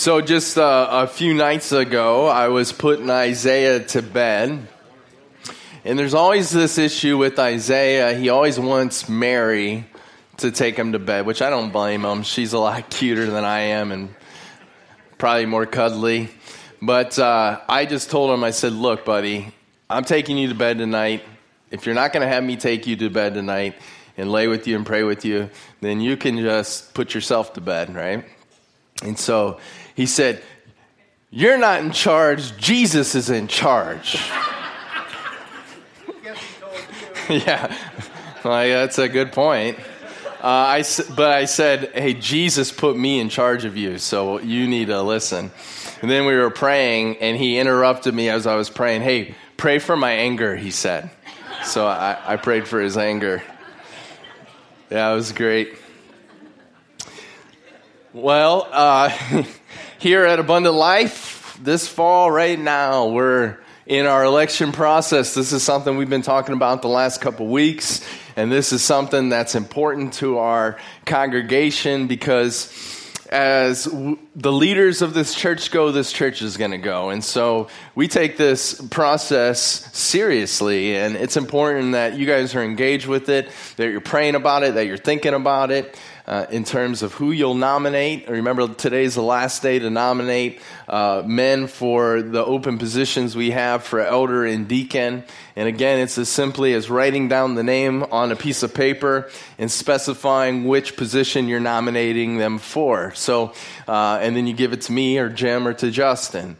So, just uh, a few nights ago, I was putting Isaiah to bed. And there's always this issue with Isaiah. He always wants Mary to take him to bed, which I don't blame him. She's a lot cuter than I am and probably more cuddly. But uh, I just told him, I said, Look, buddy, I'm taking you to bed tonight. If you're not going to have me take you to bed tonight and lay with you and pray with you, then you can just put yourself to bed, right? And so he said, You're not in charge, Jesus is in charge. yeah, like, that's a good point. Uh, I, but I said, Hey, Jesus put me in charge of you, so you need to listen. And then we were praying, and he interrupted me as I was praying. Hey, pray for my anger, he said. So I, I prayed for his anger. Yeah, it was great. Well, uh, here at Abundant Life, this fall, right now, we're in our election process. This is something we've been talking about the last couple weeks, and this is something that's important to our congregation because as w- the leaders of this church go, this church is going to go. And so we take this process seriously, and it's important that you guys are engaged with it, that you're praying about it, that you're thinking about it uh, in terms of who you'll nominate. Remember, today's the last day to nominate uh, men for the open positions we have for elder and deacon. And again, it's as simply as writing down the name on a piece of paper and specifying which position you're nominating them for. So, uh, and then you give it to me or Jim or to Justin.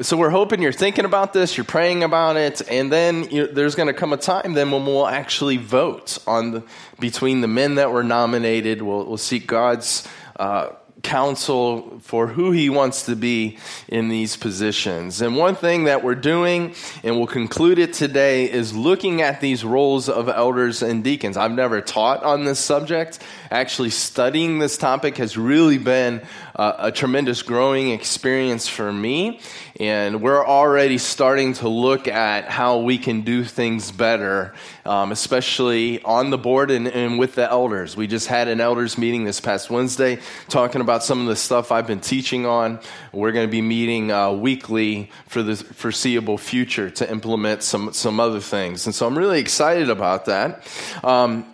So we're hoping you're thinking about this, you're praying about it, and then you, there's going to come a time then when we'll actually vote on the, between the men that were nominated. We'll, we'll seek God's uh, counsel for who he wants to be in these positions. And one thing that we're doing, and we'll conclude it today, is looking at these roles of elders and deacons. I've never taught on this subject. Actually, studying this topic has really been uh, a tremendous growing experience for me. And we're already starting to look at how we can do things better, um, especially on the board and, and, with the elders. We just had an elders meeting this past Wednesday talking about some of the stuff I've been teaching on. We're going to be meeting uh, weekly for the foreseeable future to implement some, some other things. And so I'm really excited about that. Um,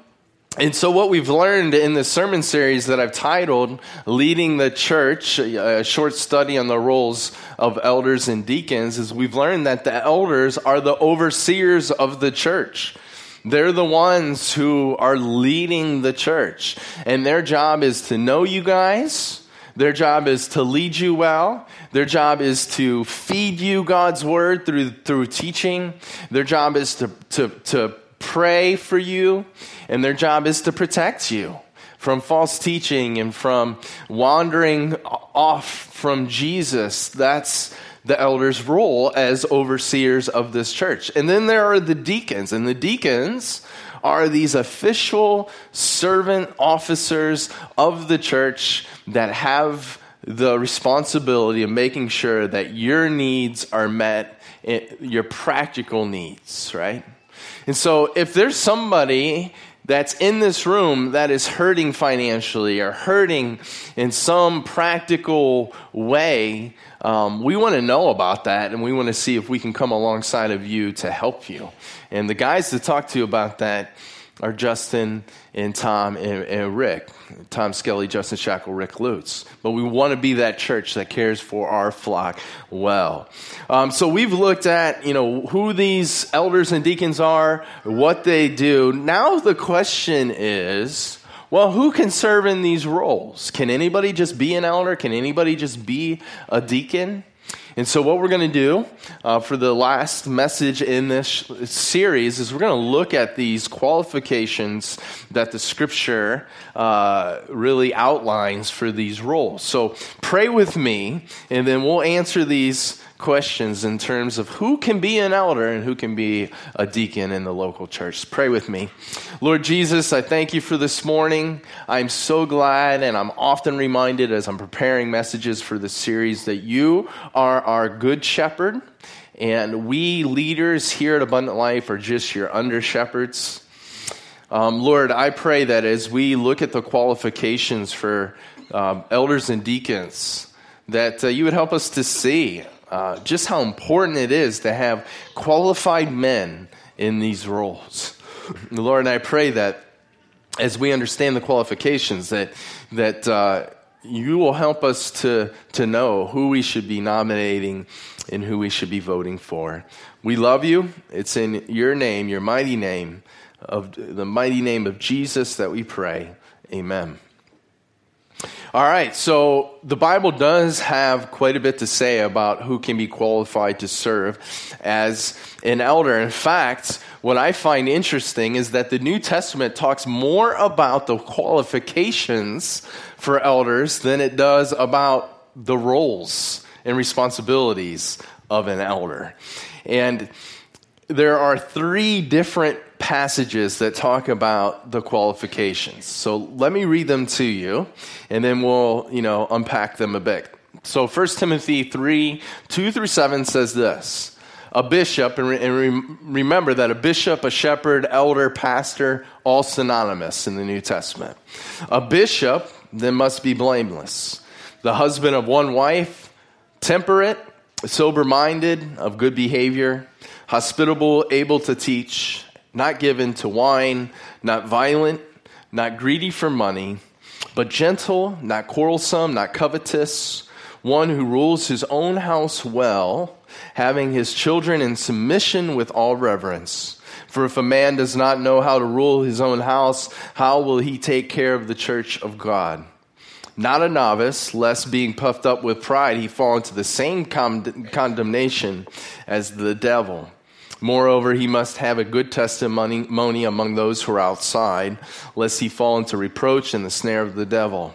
and so, what we've learned in this sermon series that I've titled Leading the Church, a short study on the roles of elders and deacons, is we've learned that the elders are the overseers of the church. They're the ones who are leading the church. And their job is to know you guys. Their job is to lead you well. Their job is to feed you God's word through, through teaching. Their job is to, to, to pray for you, and their job is to protect you from false teaching and from wandering off from Jesus. That's the elders' role as overseers of this church. And then there are the deacons, and the deacons are these official servant officers of the church that have the responsibility of making sure that your needs are met, eh, your practical needs, right? And so if there's somebody that's in this room that is hurting financially or hurting in some practical way, um, we want to know about that and we want to see if we can come alongside of you to help you. And the guys to talk to about that are Justin and Tom and, and, Rick. Tom Skelly, Justin Shackle, Rick Lutz. But we want to be that church that cares for our flock well. Um, so we've looked at, you know, who these elders and deacons are, what they do. Now the question is, well, who can serve in these roles? Can anybody just be an elder? Can anybody just be a deacon? And so, what we're going to do uh, for the last message in this series is we're going to look at these qualifications that the scripture uh, really outlines for these roles. So, pray with me, and then we'll answer these questions in terms of who can be an elder and who can be a deacon in the local church. Pray with me. Lord Jesus, I thank you for this morning. I'm so glad, and I'm often reminded as I'm preparing messages for this series that you are our good shepherd, and we leaders here at Abundant Life are just your under shepherds. Um, Lord, I pray that as we look at the qualifications for um, elders and deacons, that uh, you would help us to see uh, just how important it is to have qualified men in these roles. Lord, I pray that as we understand the qualifications, that that uh, you will help us to to know who we should be nominating and who we should be voting for. We love you. It's in your name, your mighty name, of the mighty name of Jesus that we pray. Amen. All right, so the Bible does have quite a bit to say about who can be qualified to serve as an elder. In fact, what I find interesting is that the New Testament talks more about the qualifications for elders than it does about the roles and responsibilities of an elder. And there are three different passages that talk about the qualifications. So let me read them to you, and then we'll, you know, unpack them a bit. So 1 Timothy 3 2 through 7 says this A bishop, and, re- and re- remember that a bishop, a shepherd, elder, pastor, all synonymous in the New Testament. A bishop then must be blameless, the husband of one wife, temperate, sober minded, of good behavior, hospitable, able to teach not given to wine, not violent, not greedy for money, but gentle, not quarrelsome, not covetous, one who rules his own house well, having his children in submission with all reverence. For if a man does not know how to rule his own house, how will he take care of the church of God? Not a novice, lest being puffed up with pride he fall into the same con- condemnation as the devil. Moreover, he must have a good testimony among those who are outside, lest he fall into reproach and the snare of the devil.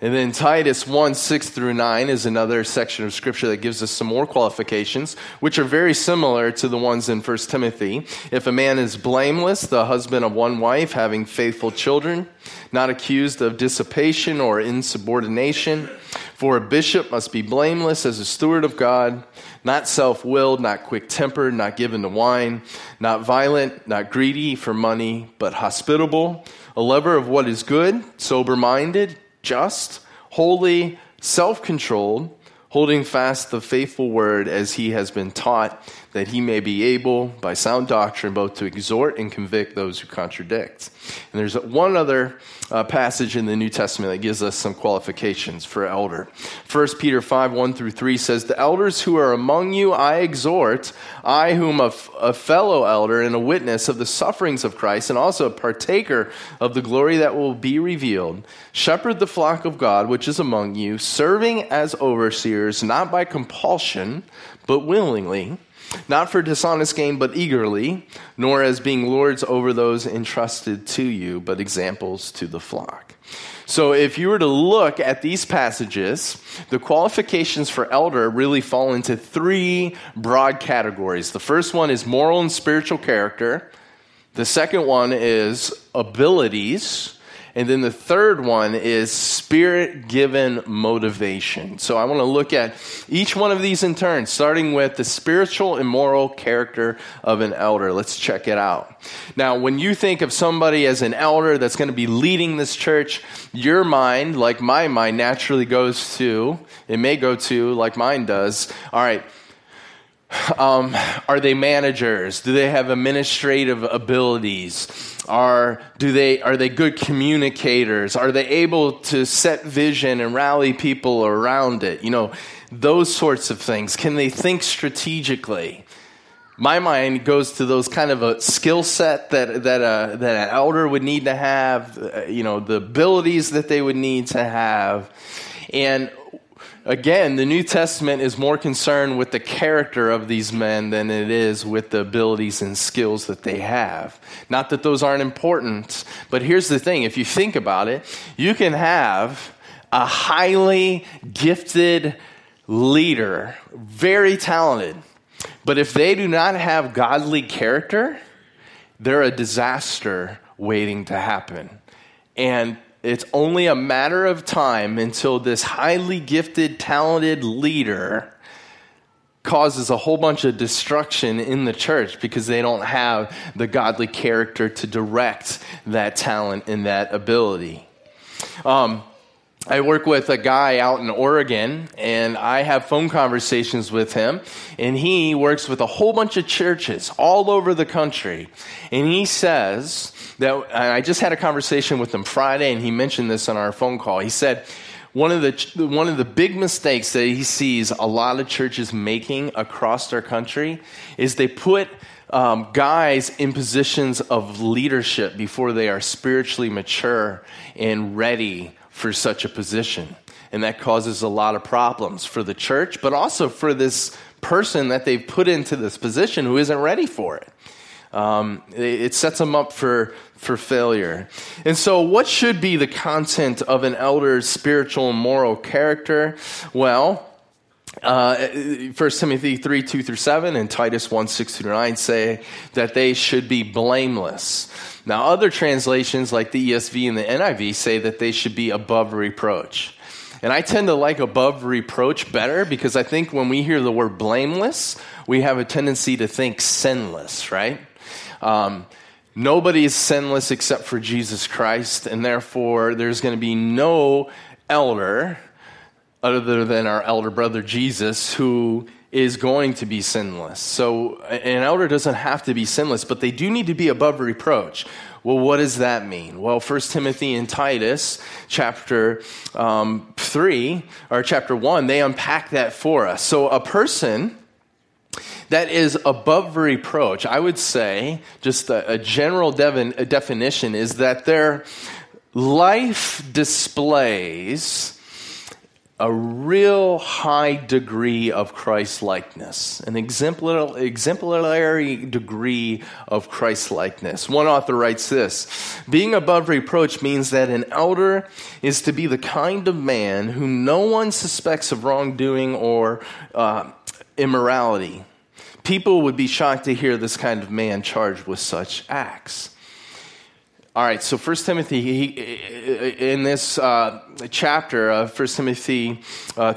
And then Titus 1 6 through 9 is another section of scripture that gives us some more qualifications, which are very similar to the ones in 1 Timothy. If a man is blameless, the husband of one wife, having faithful children, not accused of dissipation or insubordination, for a bishop must be blameless as a steward of God, not self willed, not quick tempered, not given to wine, not violent, not greedy for money, but hospitable, a lover of what is good, sober minded just, holy, self controlled, holding fast the faithful word as he has been taught, that he may be able, by sound doctrine, both to exhort and convict those who contradict. And there's one other uh, passage in the New Testament that gives us some qualifications for elder. 1 Peter 5 1 through 3 says, The elders who are among you I exhort, I, whom a, f- a fellow elder and a witness of the sufferings of Christ, and also a partaker of the glory that will be revealed, shepherd the flock of God which is among you, serving as overseers, not by compulsion, but willingly not for dishonest gain, but eagerly, nor as being lords over those entrusted to you, but examples to the flock. So, if you were to look at these passages, the qualifications for elder really fall into three broad categories. The first one is moral and spiritual character, the second one is abilities. And then the third one is spirit given motivation. So I want to look at each one of these in turn, starting with the spiritual and moral character of an elder. Let's check it out. Now, when you think of somebody as an elder that's going to be leading this church, your mind, like my mind, naturally goes to, it may go to, like mine does, all right, um, are they managers? Do they have administrative abilities? Are, do they, are they good communicators? Are they able to set vision and rally people around it? You know, those sorts of things. Can they think strategically? My mind goes to those kind of a skill set that, that, a, that an elder would need to have, uh, you know, the abilities that they would need to have. And Again, the New Testament is more concerned with the character of these men than it is with the abilities and skills that they have. Not that those aren't important, but here's the thing if you think about it, you can have a highly gifted leader, very talented, but if they do not have godly character, they're a disaster waiting to happen. And it's only a matter of time until this highly gifted, talented leader causes a whole bunch of destruction in the church because they don't have the godly character to direct that talent and that ability. Um, I work with a guy out in Oregon, and I have phone conversations with him. And he works with a whole bunch of churches all over the country. And he says that, I just had a conversation with him Friday, and he mentioned this on our phone call. He said, one of the one of the big mistakes that he sees a lot of churches making across our country is they put um, guys in positions of leadership before they are spiritually mature and ready for such a position. And that causes a lot of problems for the church, but also for this person that they've put into this position who isn't ready for it. Um, it sets them up for, for failure. And so, what should be the content of an elder's spiritual and moral character? Well, uh, 1 Timothy 3 2 through 7 and Titus 1 6 through 9 say that they should be blameless. Now, other translations like the ESV and the NIV say that they should be above reproach. And I tend to like above reproach better because I think when we hear the word blameless, we have a tendency to think sinless, right? Um, nobody is sinless except for Jesus Christ, and therefore there's going to be no elder other than our elder brother Jesus who is going to be sinless. So an elder doesn't have to be sinless, but they do need to be above reproach. Well, what does that mean? Well, 1 Timothy and Titus, chapter um, 3, or chapter 1, they unpack that for us. So a person that is above reproach, I would say, just a, a general a definition is that their life displays a real high degree of Christ likeness, an exemplary, degree of Christ likeness. One author writes this Being above reproach means that an elder is to be the kind of man whom no one suspects of wrongdoing or uh, immorality. People would be shocked to hear this kind of man charged with such acts. All right, so First Timothy, he, in this uh, chapter of First Timothy uh,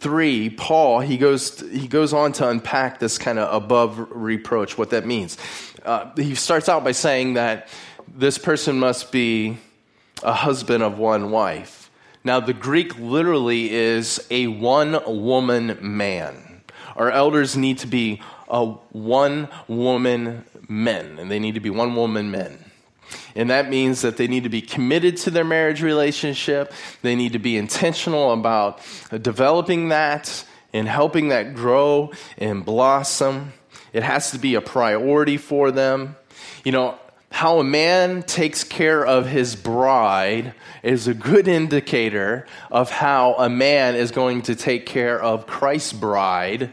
three, Paul he goes he goes on to unpack this kind of above reproach, what that means. Uh, he starts out by saying that this person must be a husband of one wife. Now, the Greek literally is a one woman man. Our elders need to be a one woman men, and they need to be one woman men. And that means that they need to be committed to their marriage relationship. They need to be intentional about developing that and helping that grow and blossom. It has to be a priority for them. You know, how a man takes care of his bride is a good indicator of how a man is going to take care of Christ's bride,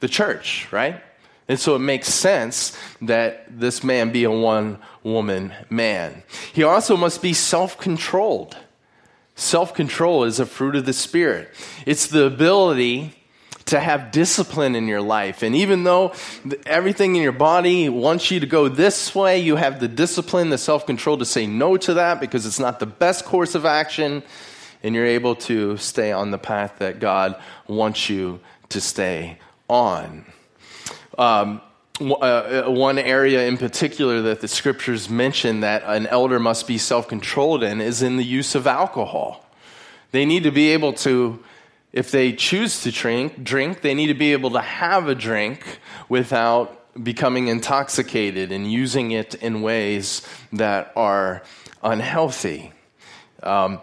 the church, right? And so it makes sense that this man be a one woman man. He also must be self controlled. Self control is a fruit of the Spirit, it's the ability to have discipline in your life. And even though everything in your body wants you to go this way, you have the discipline, the self control to say no to that because it's not the best course of action. And you're able to stay on the path that God wants you to stay on. Um, uh, one area in particular that the scriptures mention that an elder must be self controlled in is in the use of alcohol. They need to be able to, if they choose to drink, drink, they need to be able to have a drink without becoming intoxicated and using it in ways that are unhealthy. Um,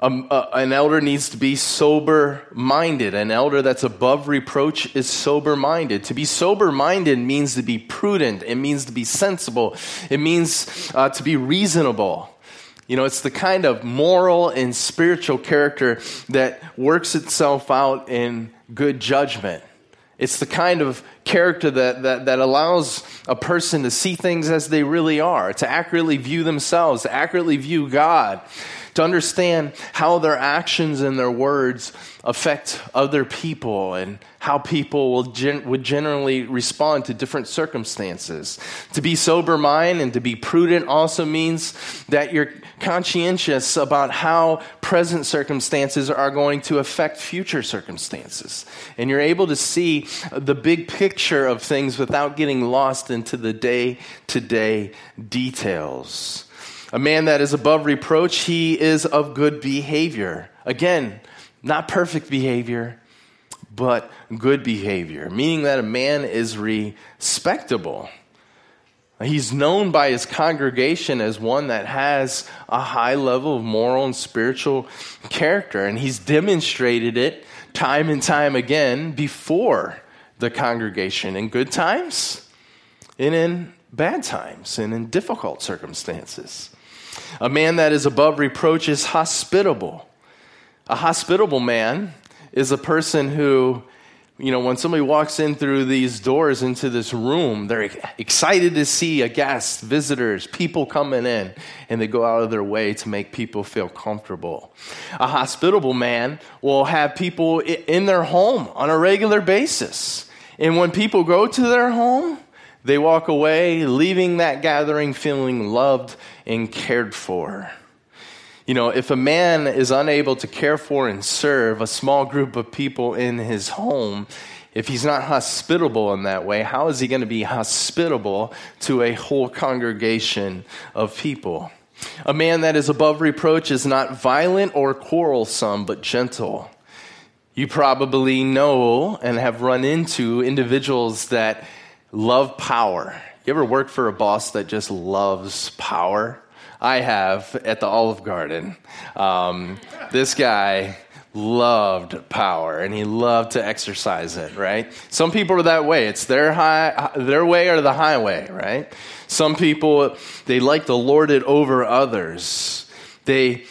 um, uh, an elder needs to be sober minded. An elder that's above reproach is sober minded. To be sober minded means to be prudent, it means to be sensible, it means uh, to be reasonable. You know, it's the kind of moral and spiritual character that works itself out in good judgment. It's the kind of character that, that, that allows a person to see things as they really are, to accurately view themselves, to accurately view God to understand how their actions and their words affect other people and how people will gen- would generally respond to different circumstances. To be sober minded and to be prudent also means that you're conscientious about how present circumstances are going to affect future circumstances. And you're able to see the big picture of things without getting lost into the day to day details. A man that is above reproach, he is of good behavior. Again, not perfect behavior, but good behavior, meaning that a man is respectable. He's known by his congregation as one that has a high level of moral and spiritual character, and he's demonstrated it time and time again before the congregation in good times and in bad times and in difficult circumstances. A man that is above reproach is hospitable. A hospitable man is a person who you know, when somebody walks in through these doors into this room, they're excited to see a guest, visitors, people coming in, and they go out of their way to make people feel comfortable. A hospitable man will have people in their home on a regular basis. And when people go to their home, they walk away leaving that gathering feeling loved and cared for. You know, if a man is unable to care for and serve a small group of people in his home, if he's not hospitable in that way, how is he going to be hospitable to a whole congregation of people? A man that is above reproach is not violent or quarrelsome, but gentle. You probably know and have run into individuals that love power. You ever work for a boss that just loves power? I have at the Olive Garden. Um, this guy loved power and he loved to exercise it, right? Some people are that way. It's their high, their way or the highway, right? Some people, they like to lord it over others. They,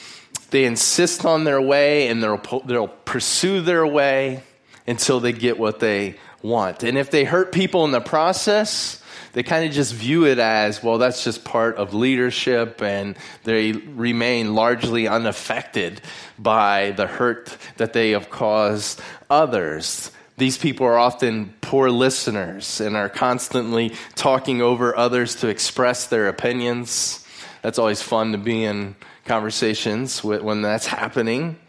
they insist on their way and they'll, they'll pursue their way until they get what they want. And if they hurt people in the process, they kind of just view it as, well, that's just part of leadership, and they remain largely unaffected by the hurt that they have caused others. These people are often poor listeners and are constantly talking over others to express their opinions. That's always fun to be in conversations when that's happening.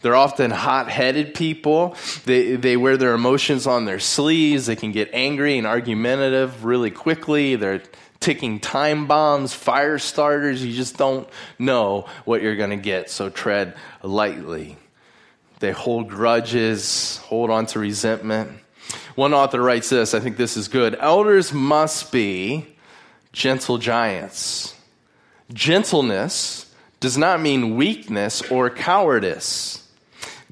They're often hot headed people. They, they wear their emotions on their sleeves. They can get angry and argumentative really quickly. They're ticking time bombs, fire starters. You just don't know what you're going to get, so tread lightly. They hold grudges, hold on to resentment. One author writes this I think this is good. Elders must be gentle giants. Gentleness does not mean weakness or cowardice.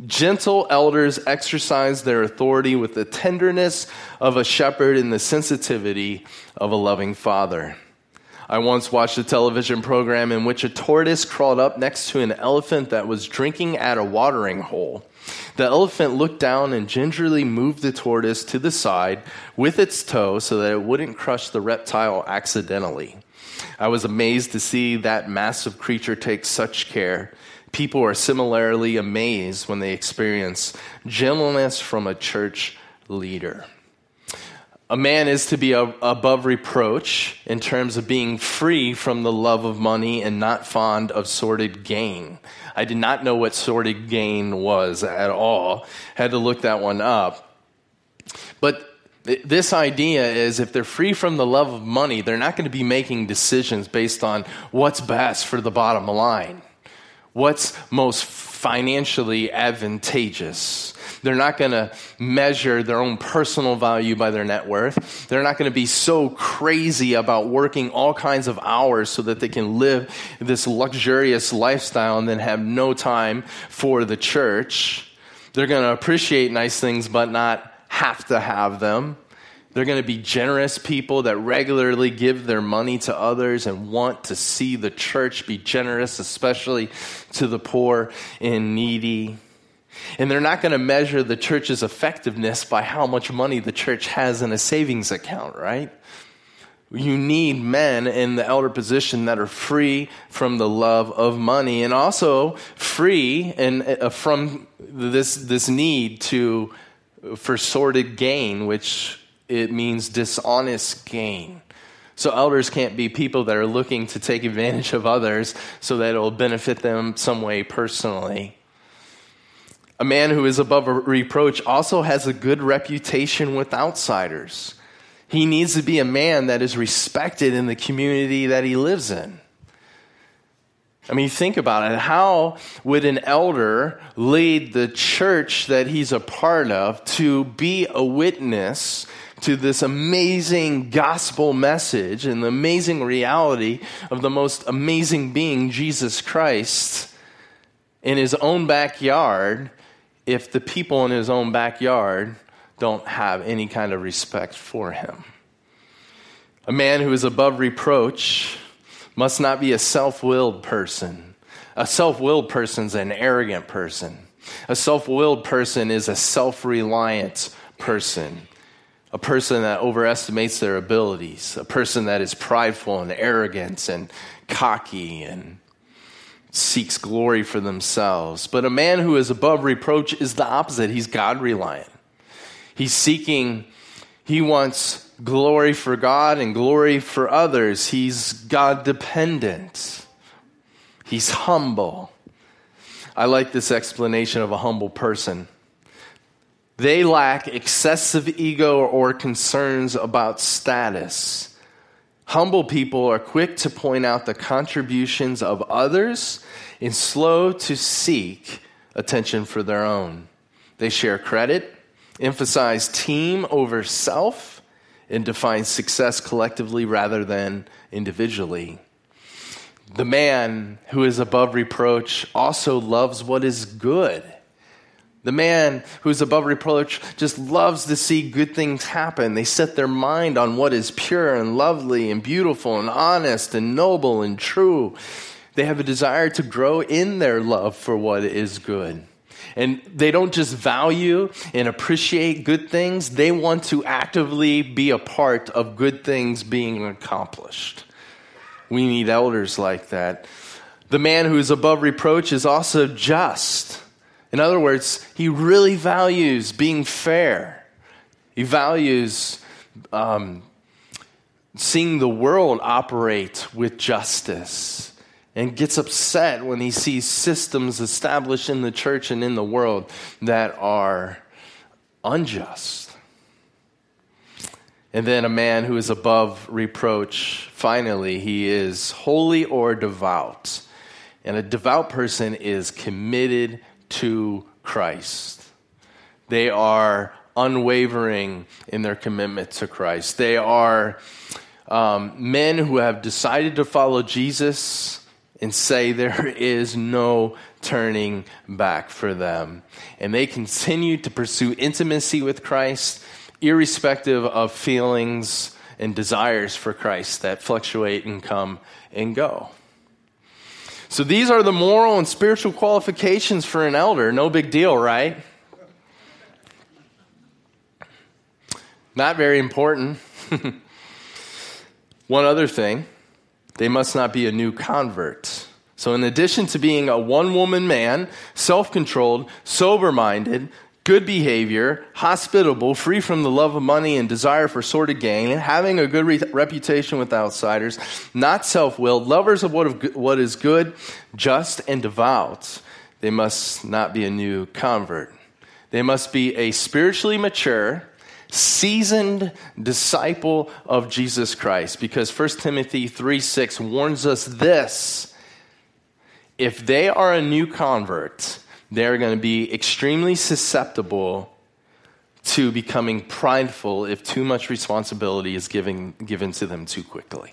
Gentle elders exercise their authority with the tenderness of a shepherd and the sensitivity of a loving father. I once watched a television program in which a tortoise crawled up next to an elephant that was drinking at a watering hole. The elephant looked down and gingerly moved the tortoise to the side with its toe so that it wouldn't crush the reptile accidentally. I was amazed to see that massive creature take such care. People are similarly amazed when they experience gentleness from a church leader. A man is to be above reproach in terms of being free from the love of money and not fond of sordid gain. I did not know what sordid gain was at all. Had to look that one up. But this idea is if they're free from the love of money, they're not going to be making decisions based on what's best for the bottom line what's most financially advantageous. They're not going to measure their own personal value by their net worth. They're not going to be so crazy about working all kinds of hours so that they can live this luxurious lifestyle and then have no time for the church. They're going to appreciate nice things but not have to have them. They're going to be generous people that regularly give their money to others and want to see the church be generous, especially to the poor and needy. And they're not going to measure the church's effectiveness by how much money the church has in a savings account, right? You need men in the elder position that are free from the love of money and also free and uh, from this this need to for sordid gain, which it means dishonest gain. So, elders can't be people that are looking to take advantage of others so that it will benefit them some way personally. A man who is above reproach also has a good reputation with outsiders. He needs to be a man that is respected in the community that he lives in. I mean, think about it. How would an elder lead the church that he's a part of to be a witness to this amazing gospel message and the amazing reality of the most amazing being, Jesus Christ, in his own backyard if the people in his own backyard don't have any kind of respect for him? A man who is above reproach must not be a self willed person. A self willed person is an arrogant person. A self willed person is a self reliant person. A person that overestimates their abilities. A person that is prideful and arrogant and cocky and seeks glory for themselves. But a man who is above reproach is the opposite. He's God reliant. He's seeking, he wants glory for God and glory for others. He's God dependent. He's humble. I like this explanation of a humble person. They lack excessive ego or concerns about status. Humble people are quick to point out the contributions of others and slow to seek attention for their own. They share credit, emphasize team over self, and define success collectively rather than individually. The man who is above reproach also loves what is good. The man who's above reproach just loves to see good things happen. They set their mind on what is pure and lovely and beautiful and honest and noble and true. They have a desire to grow in their love for what is good. And they don't just value and appreciate good things, they want to actively be a part of good things being accomplished. We need elders like that. The man who is above reproach is also just. In other words, he really values being fair. He values um, seeing the world operate with justice and gets upset when he sees systems established in the church and in the world that are unjust. And then a man who is above reproach, finally, he is holy or devout. And a devout person is committed to Christ. They are unwavering in their commitment to Christ. They are um, men who have decided to follow Jesus and say there is no turning back for them. And they continue to pursue intimacy with Christ, irrespective of feelings and desires for Christ that fluctuate and come and go. So these are the moral and spiritual qualifications for an elder. No big deal, right? Not very important. One other thing they must not be a new convert. So, in addition to being a one woman man, self controlled, sober minded, good behavior, hospitable, free from the love of money and desire for sordid gain, having a good re- reputation with outsiders, not self willed, lovers of what, of what is good, just, and devout, they must not be a new convert. They must be a spiritually mature, seasoned disciple of Jesus Christ because 1 Timothy 3 6 warns us this. If they are a new convert, they're going to be extremely susceptible to becoming prideful if too much responsibility is given, given to them too quickly.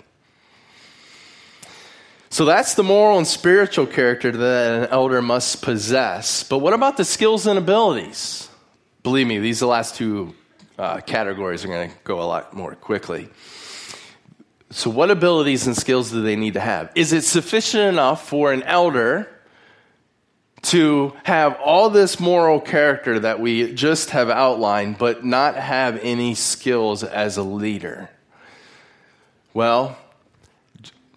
So that's the moral and spiritual character that an elder must possess. But what about the skills and abilities? Believe me, these the last two uh, categories are going to go a lot more quickly. So, what abilities and skills do they need to have? Is it sufficient enough for an elder to have all this moral character that we just have outlined, but not have any skills as a leader? Well,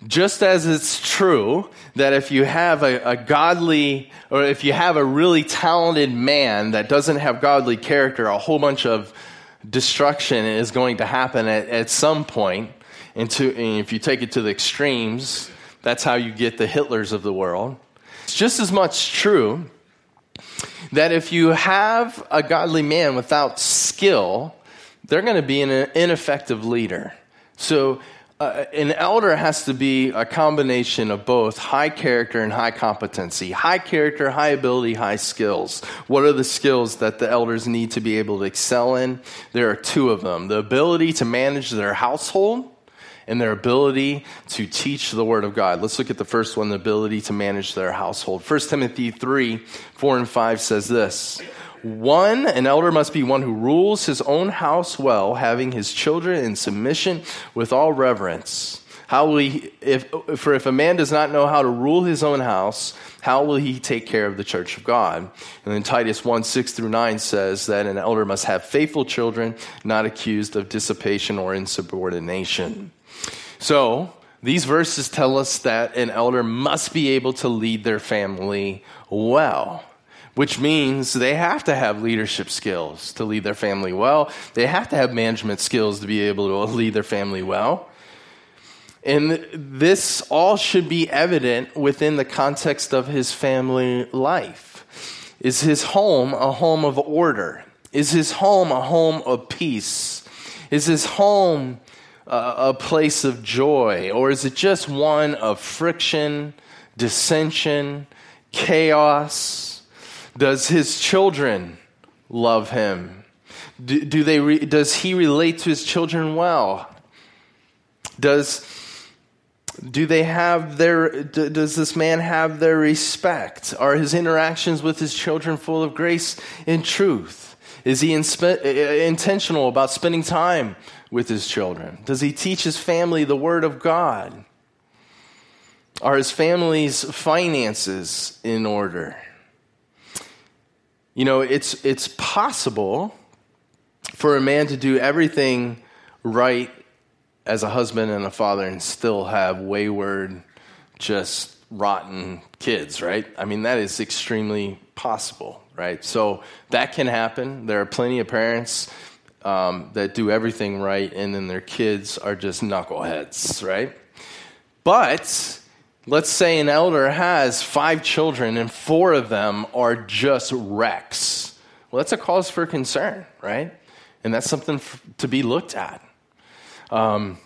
just as it's true that if you have a, a, godly, or if you have a really talented man that doesn't have godly character, a whole bunch of destruction is going to happen at, at some point. And, to, and if you take it to the extremes, that's how you get the Hitlers of the world. It's just as much true that if you have a godly man without skill, they're going to be an ineffective leader. So, uh, an elder has to be a combination of both high character and high competency. High character, high ability, high skills. What are the skills that the elders need to be able to excel in? There are two of them the ability to manage their household and their ability to teach the Word of God. Let's look at the first one the ability to manage their household. 1 Timothy 3 4 and 5 says this. One, an elder must be one who rules his own house well, having his children in submission with all reverence. How will he, if, for if a man does not know how to rule his own house, how will he take care of the church of God? And then Titus 1 6 through 9 says that an elder must have faithful children, not accused of dissipation or insubordination. So, these verses tell us that an elder must be able to lead their family well which means they have to have leadership skills to lead their family well. They have to have management skills to be able to lead their family well. And this all should be evident within the context of his family life. Is his home a home of order? Is his home a home of peace? Is his home a, place of joy? Or is it just one of friction, dissension, chaos? Does his children love him? Do, do they re, does he relate to his children well? Does, do they have their, does this man have their respect? Are his interactions with his children full of grace and truth? Is he intentional about spending time with his children? Does he teach his family the Word of God? Are his family's finances in order? You know, it's, it's possible for a man to do everything right as a husband and a father and still have wayward, just rotten kids, right? I mean, that is extremely possible, right? So that can happen. There are plenty of parents um, that do everything right and then their kids are just knuckleheads, right? But Let's say an elder has five children and four of them are just wrecks. Well, that's a cause for concern, right? And that's something to be looked at. Um,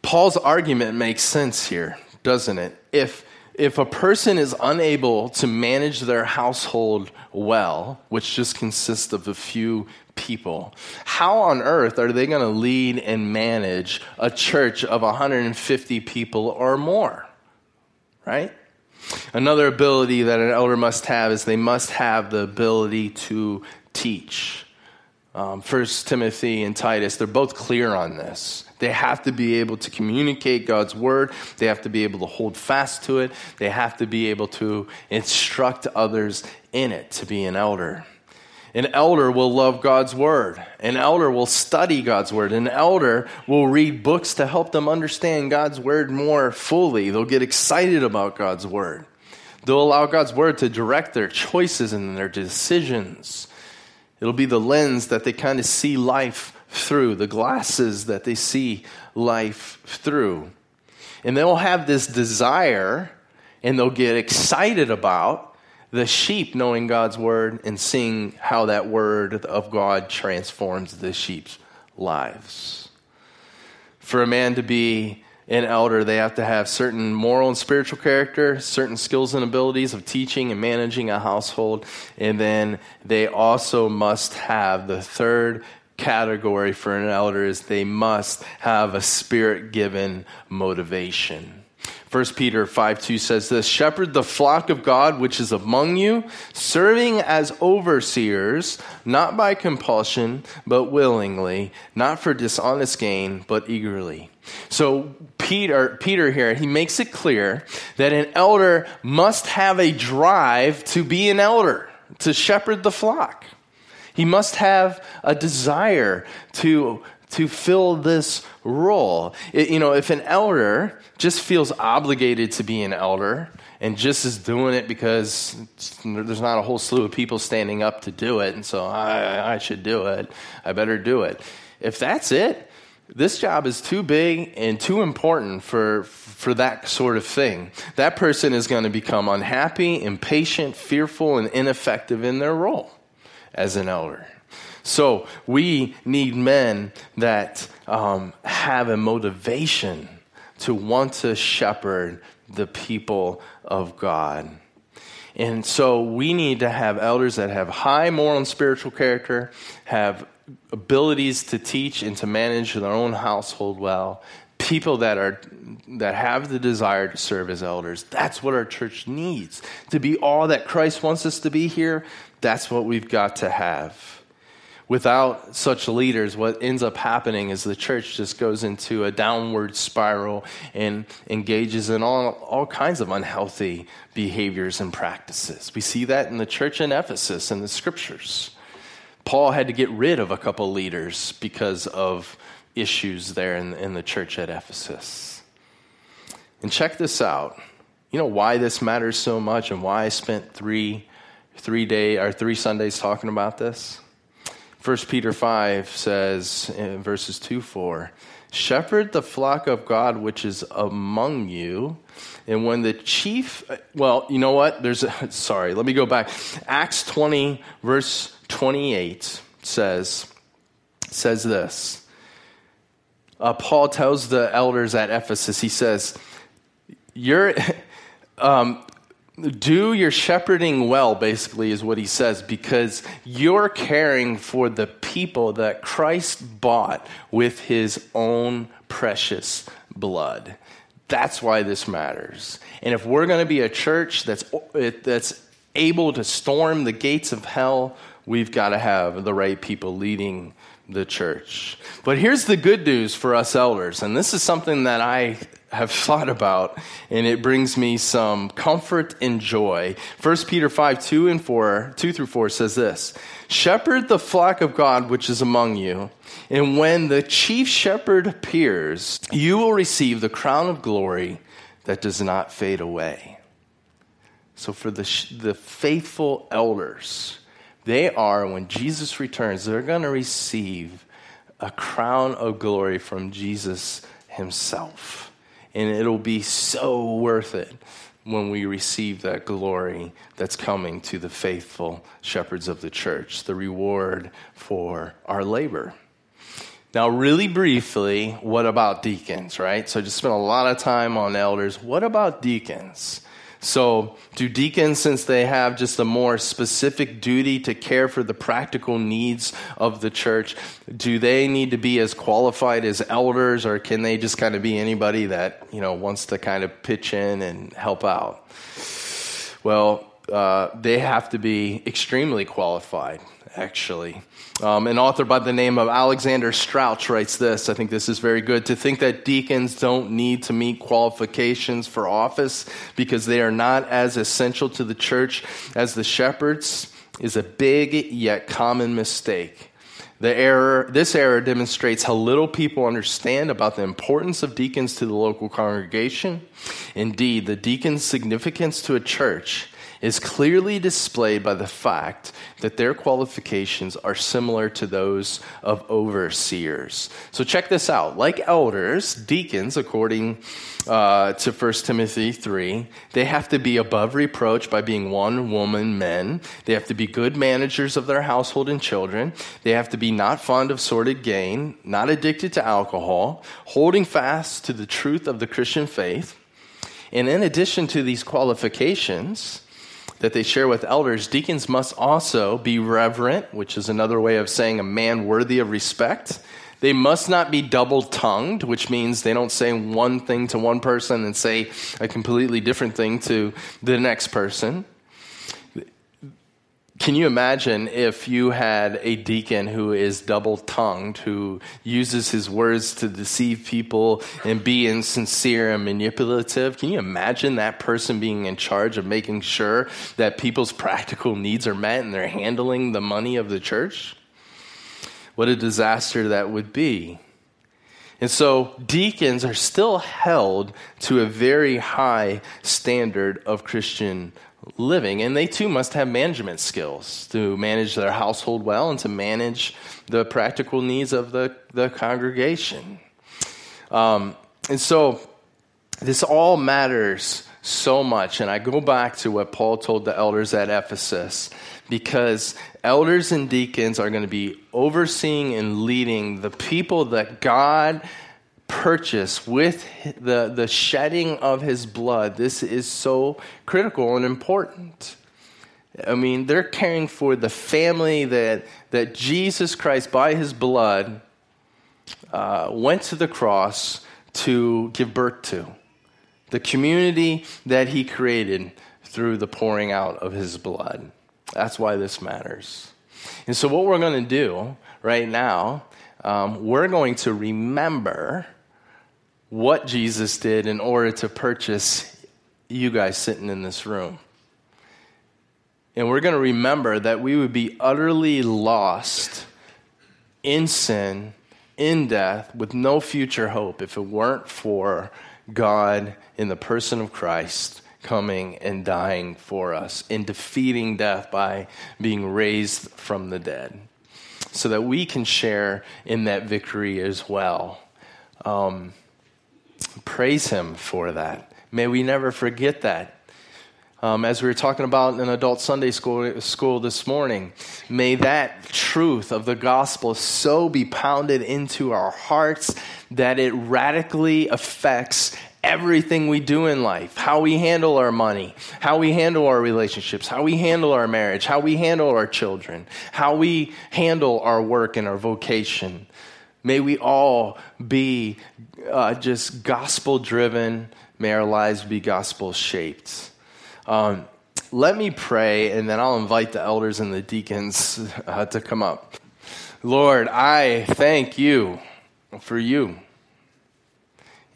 Paul's argument makes sense here, doesn't it? If if a person is unable to manage their household well, which just consists of a few people, how on earth are they going to lead and manage a church of 150 people or more? Right? Another ability that an elder must have is they must have the ability to teach. Um, First Timothy and Titus, they're both clear on this. They have to be able to communicate God's word. They have to be able to hold fast to it. They have to be able to instruct others in it to be an elder. An elder will love God's word. An elder will study God's word. An elder will read books to help them understand God's word more fully. They'll get excited about God's word. They'll allow God's word to direct their choices and their decisions. It'll be the lens that they kind of see life through, the glasses that they see life through. And they'll have this desire and they'll get excited about the sheep knowing God's word and seeing how that word of God transforms the sheep's lives. For a man to be an elder, they have to have certain moral and spiritual character, certain skills and abilities of teaching and managing a household, and then they also must have the third category for an elder is they must have a spirit given motivation. 1 Peter 5 2 says this Shepherd the flock of God which is among you, serving as overseers, not by compulsion, but willingly, not for dishonest gain, but eagerly. So Peter, Peter here, he makes it clear that an elder must have a drive to be an elder, to shepherd the flock. He must have a desire to, to fill this role. It, you know, if an elder just feels obligated to be an elder and just is doing it because there's not a whole slew of people standing up to do it, and so I, I should do it, I better do it. If that's it, this job is too big and too important for, for that sort of thing. That person is going to become unhappy, impatient, fearful, and ineffective in their role. as an elder. So we need men that um, have a motivation to want to shepherd the people of God. And so we need to have elders that have high moral and spiritual character, have abilities to teach and to manage their own household well, people that are that have the desire to serve as elders. That's what our church needs. To be all that Christ wants us to be here, that's what we've got to have without such leaders, what ends up happening is the church just goes into a downward spiral and engages in all, all kinds of unhealthy behaviors and practices. We see that in the church in Ephesus in the scriptures. Paul had to get rid of a couple leaders because of issues there in, in the church at Ephesus. And check this out. You know why this matters so much and why I spent three, three day or three Sundays talking about this? 1 Peter 5 says in verses 2 4, Shepherd the flock of God which is among you. And when the chief, well, you know what? There's, a, sorry, let me go back. Acts 20, verse 28 says, says this. Uh, Paul tells the elders at Ephesus, he says, You're, um, do your shepherding well, basically, is what he says, because you're caring for the people that Christ bought with his own precious blood. That's why this matters. And if we're going to be a church that's, that's able to storm the gates of hell, we've got to have the right people leading the church. But here's the good news for us elders, and this is something that I have thought about, and it brings me some comfort and joy. 1 Peter 5 2 and 4, 2 through 4 says this Shepherd the flock of God which is among you, and when the chief shepherd appears, you will receive the crown of glory that does not fade away. So, for the, the faithful elders, they are, when Jesus returns, they're going to receive a crown of glory from Jesus himself and it'll be so worth it when we receive that glory that's coming to the faithful shepherds of the church, the reward for our labor. Now, really briefly, what about deacons, right? So I just spent a lot of time on elders. What about deacons? So, do deacons, since they have just a more specific duty to care for the practical needs of the church, do they need to be as qualified as elders, or can they just kind of be anybody that you know wants to kind of pitch in and help out? Well, uh, they have to be extremely qualified, actually. Um, an author by the name of Alexander Strauch writes this. I think this is very good. To think that deacons don't need to meet qualifications for office because they are not as essential to the church as the shepherds is a big yet common mistake. The error, this error demonstrates how little people understand about the importance of deacons to the local congregation. Indeed, the deacon's significance to a church is clearly displayed by the fact that their qualifications are similar to those of overseers. So check this out. Like elders, deacons, according uh, to 1 Timothy 3, they have to be above reproach by being one woman men. They have to be good managers of their household and children. They have to be not fond of sordid gain, not addicted to alcohol, holding fast to the truth of the Christian faith. And in addition to these qualifications, that they share with elders, deacons must also be reverent, which is another way of saying a man worthy of respect. They must not be double tongued, which means they don't say one thing to one person and say a completely different thing to the next person. Can you imagine if you had a deacon who is double tongued, who uses his words to deceive people and be insincere and manipulative? Can you imagine that person being in charge of making sure that people's practical needs are met and they're handling the money of the church? What a disaster that would be. And so deacons are still held to a very high standard of Christian living. And they too must have management skills to manage their household well and to manage the practical needs of the, the congregation. Um, and so this all matters so much. And I go back to what Paul told the elders at Ephesus because elders and deacons are going to be overseeing and leading the people that God purchased with the, the shedding of his blood. This is so critical and important. I mean, they're caring for the family that, that Jesus Christ, by his blood, uh, went to the cross to give birth to. The community that he created through the pouring out of his blood. That's why this matters. And so, what we're going to do right now, um, we're going to remember what Jesus did in order to purchase you guys sitting in this room. And we're going to remember that we would be utterly lost in sin, in death, with no future hope if it weren't for God in the person of Christ coming and dying for us, in defeating death by being raised from the dead, so that we can share in that victory as well. Um, praise Him for that. May we never forget that. Um, as we were talking about in adult Sunday school, school this morning, may that truth of the gospel so be pounded into our hearts that it radically affects everything we do in life how we handle our money, how we handle our relationships, how we handle our marriage, how we handle our children, how we handle our work and our vocation. May we all be uh, just gospel driven. May our lives be gospel shaped. Um, let me pray, and then I'll invite the elders and the deacons uh, to come up. Lord, I thank you for you.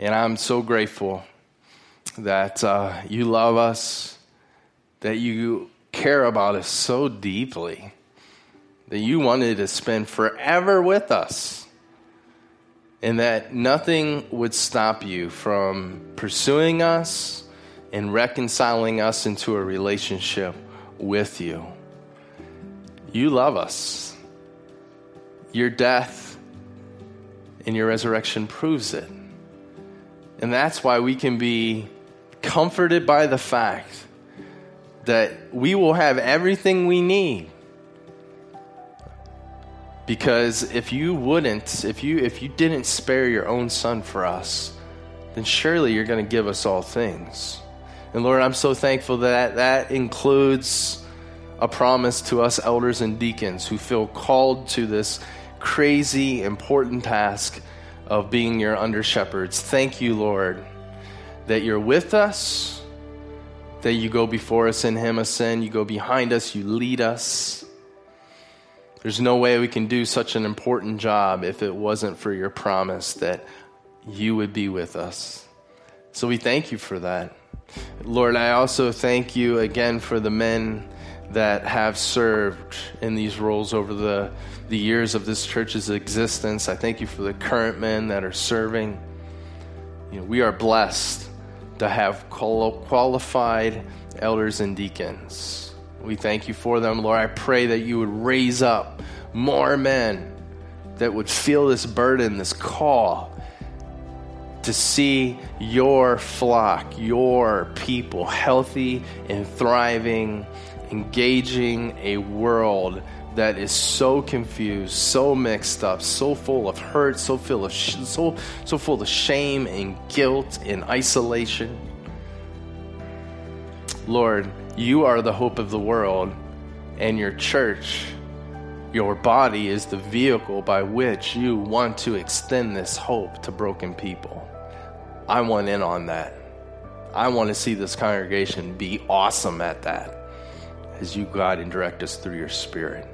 And I'm so grateful that uh, you love us, that you care about us so deeply, that you wanted to spend forever with us and that nothing would stop you from pursuing us and reconciling us into a relationship with you. You love us. Your death and your resurrection proves it. And that's why we can be comforted by the fact that we will have everything we need because if you wouldn't, if you if you didn't spare your own son for us, then surely you're going to give us all things. And Lord, I'm so thankful that that includes a promise to us elders and deacons who feel called to this crazy important task of being your under shepherds. Thank you, Lord, that you're with us, that you go before us in him ascend, you go behind us, you lead us. There's no way we can do such an important job if it wasn't for your promise that you would be with us. So we thank you for that. Lord, I also thank you again for the men that have served in these roles over the, the years of this church's existence. I thank you for the current men that are serving. You know, we are blessed to have qualified elders and deacons. We thank you for them, Lord. I pray that you would raise up more men that would feel this burden, this call to see your flock, your people healthy and thriving, engaging a world that is so confused, so mixed up, so full of hurt, so full of sh- so so full of shame and guilt and isolation. Lord, you are the hope of the world, and your church, your body, is the vehicle by which you want to extend this hope to broken people. I want in on that. I want to see this congregation be awesome at that as you guide and direct us through your spirit.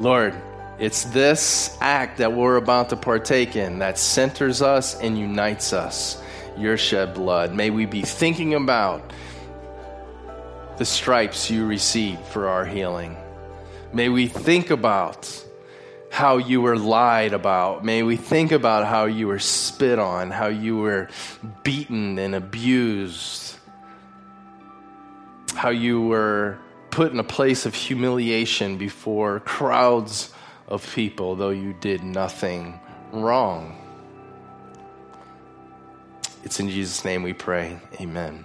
Lord, it's this act that we're about to partake in that centers us and unites us, your shed blood. May we be thinking about the stripes you received for our healing. May we think about how you were lied about. May we think about how you were spit on, how you were beaten and abused, how you were put in a place of humiliation before crowds of people, though you did nothing wrong. It's in Jesus' name we pray. Amen.